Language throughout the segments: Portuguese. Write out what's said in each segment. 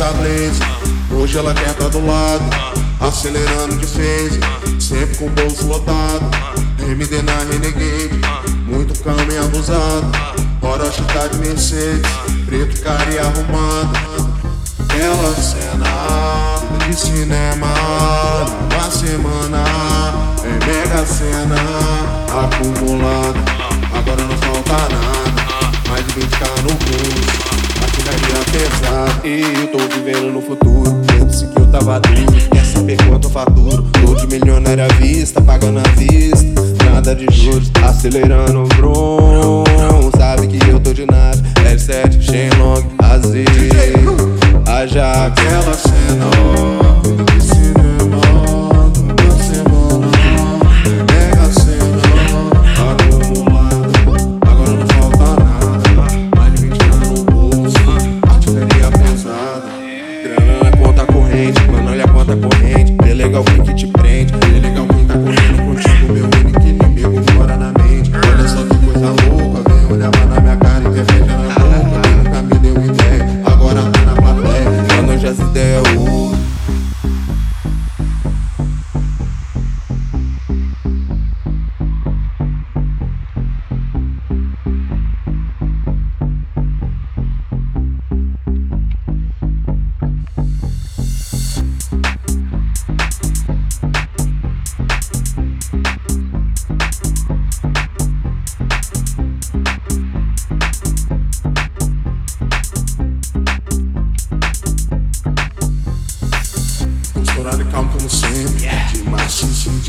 da Blaze. Hoje ela quer tá do lado, acelerando de phase, sempre com o bolso lotado. MD na Renegade, muito calmo e abusado. Orochi tá de Mercedes, preto, cara e arrumado. Aquela cena de cinema, uma semana, é mega cena acumulada. Agora não falta e eu tô vivendo no futuro. Penso que eu tava duro, quer saber quanto eu faturo? Tô de milionária à vista, pagando à vista, nada de juros, acelerando o brum. Sabe que eu tô de nave, L7, Shenlong, Aziz. Haja aquela cena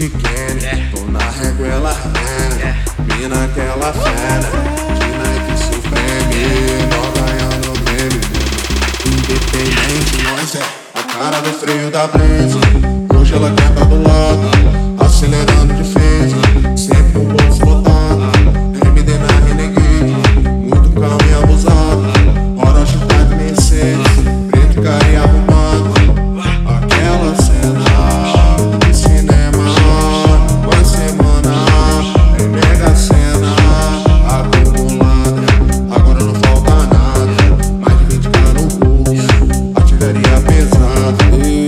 de Tô na régua, ela rena. Mina Mina aquela fera De Nike Supreme Nós ganhando é o prêmio Independente, nós é A cara do freio da brisa. Hoje ela tá do lado Acelerando de frente. pesar.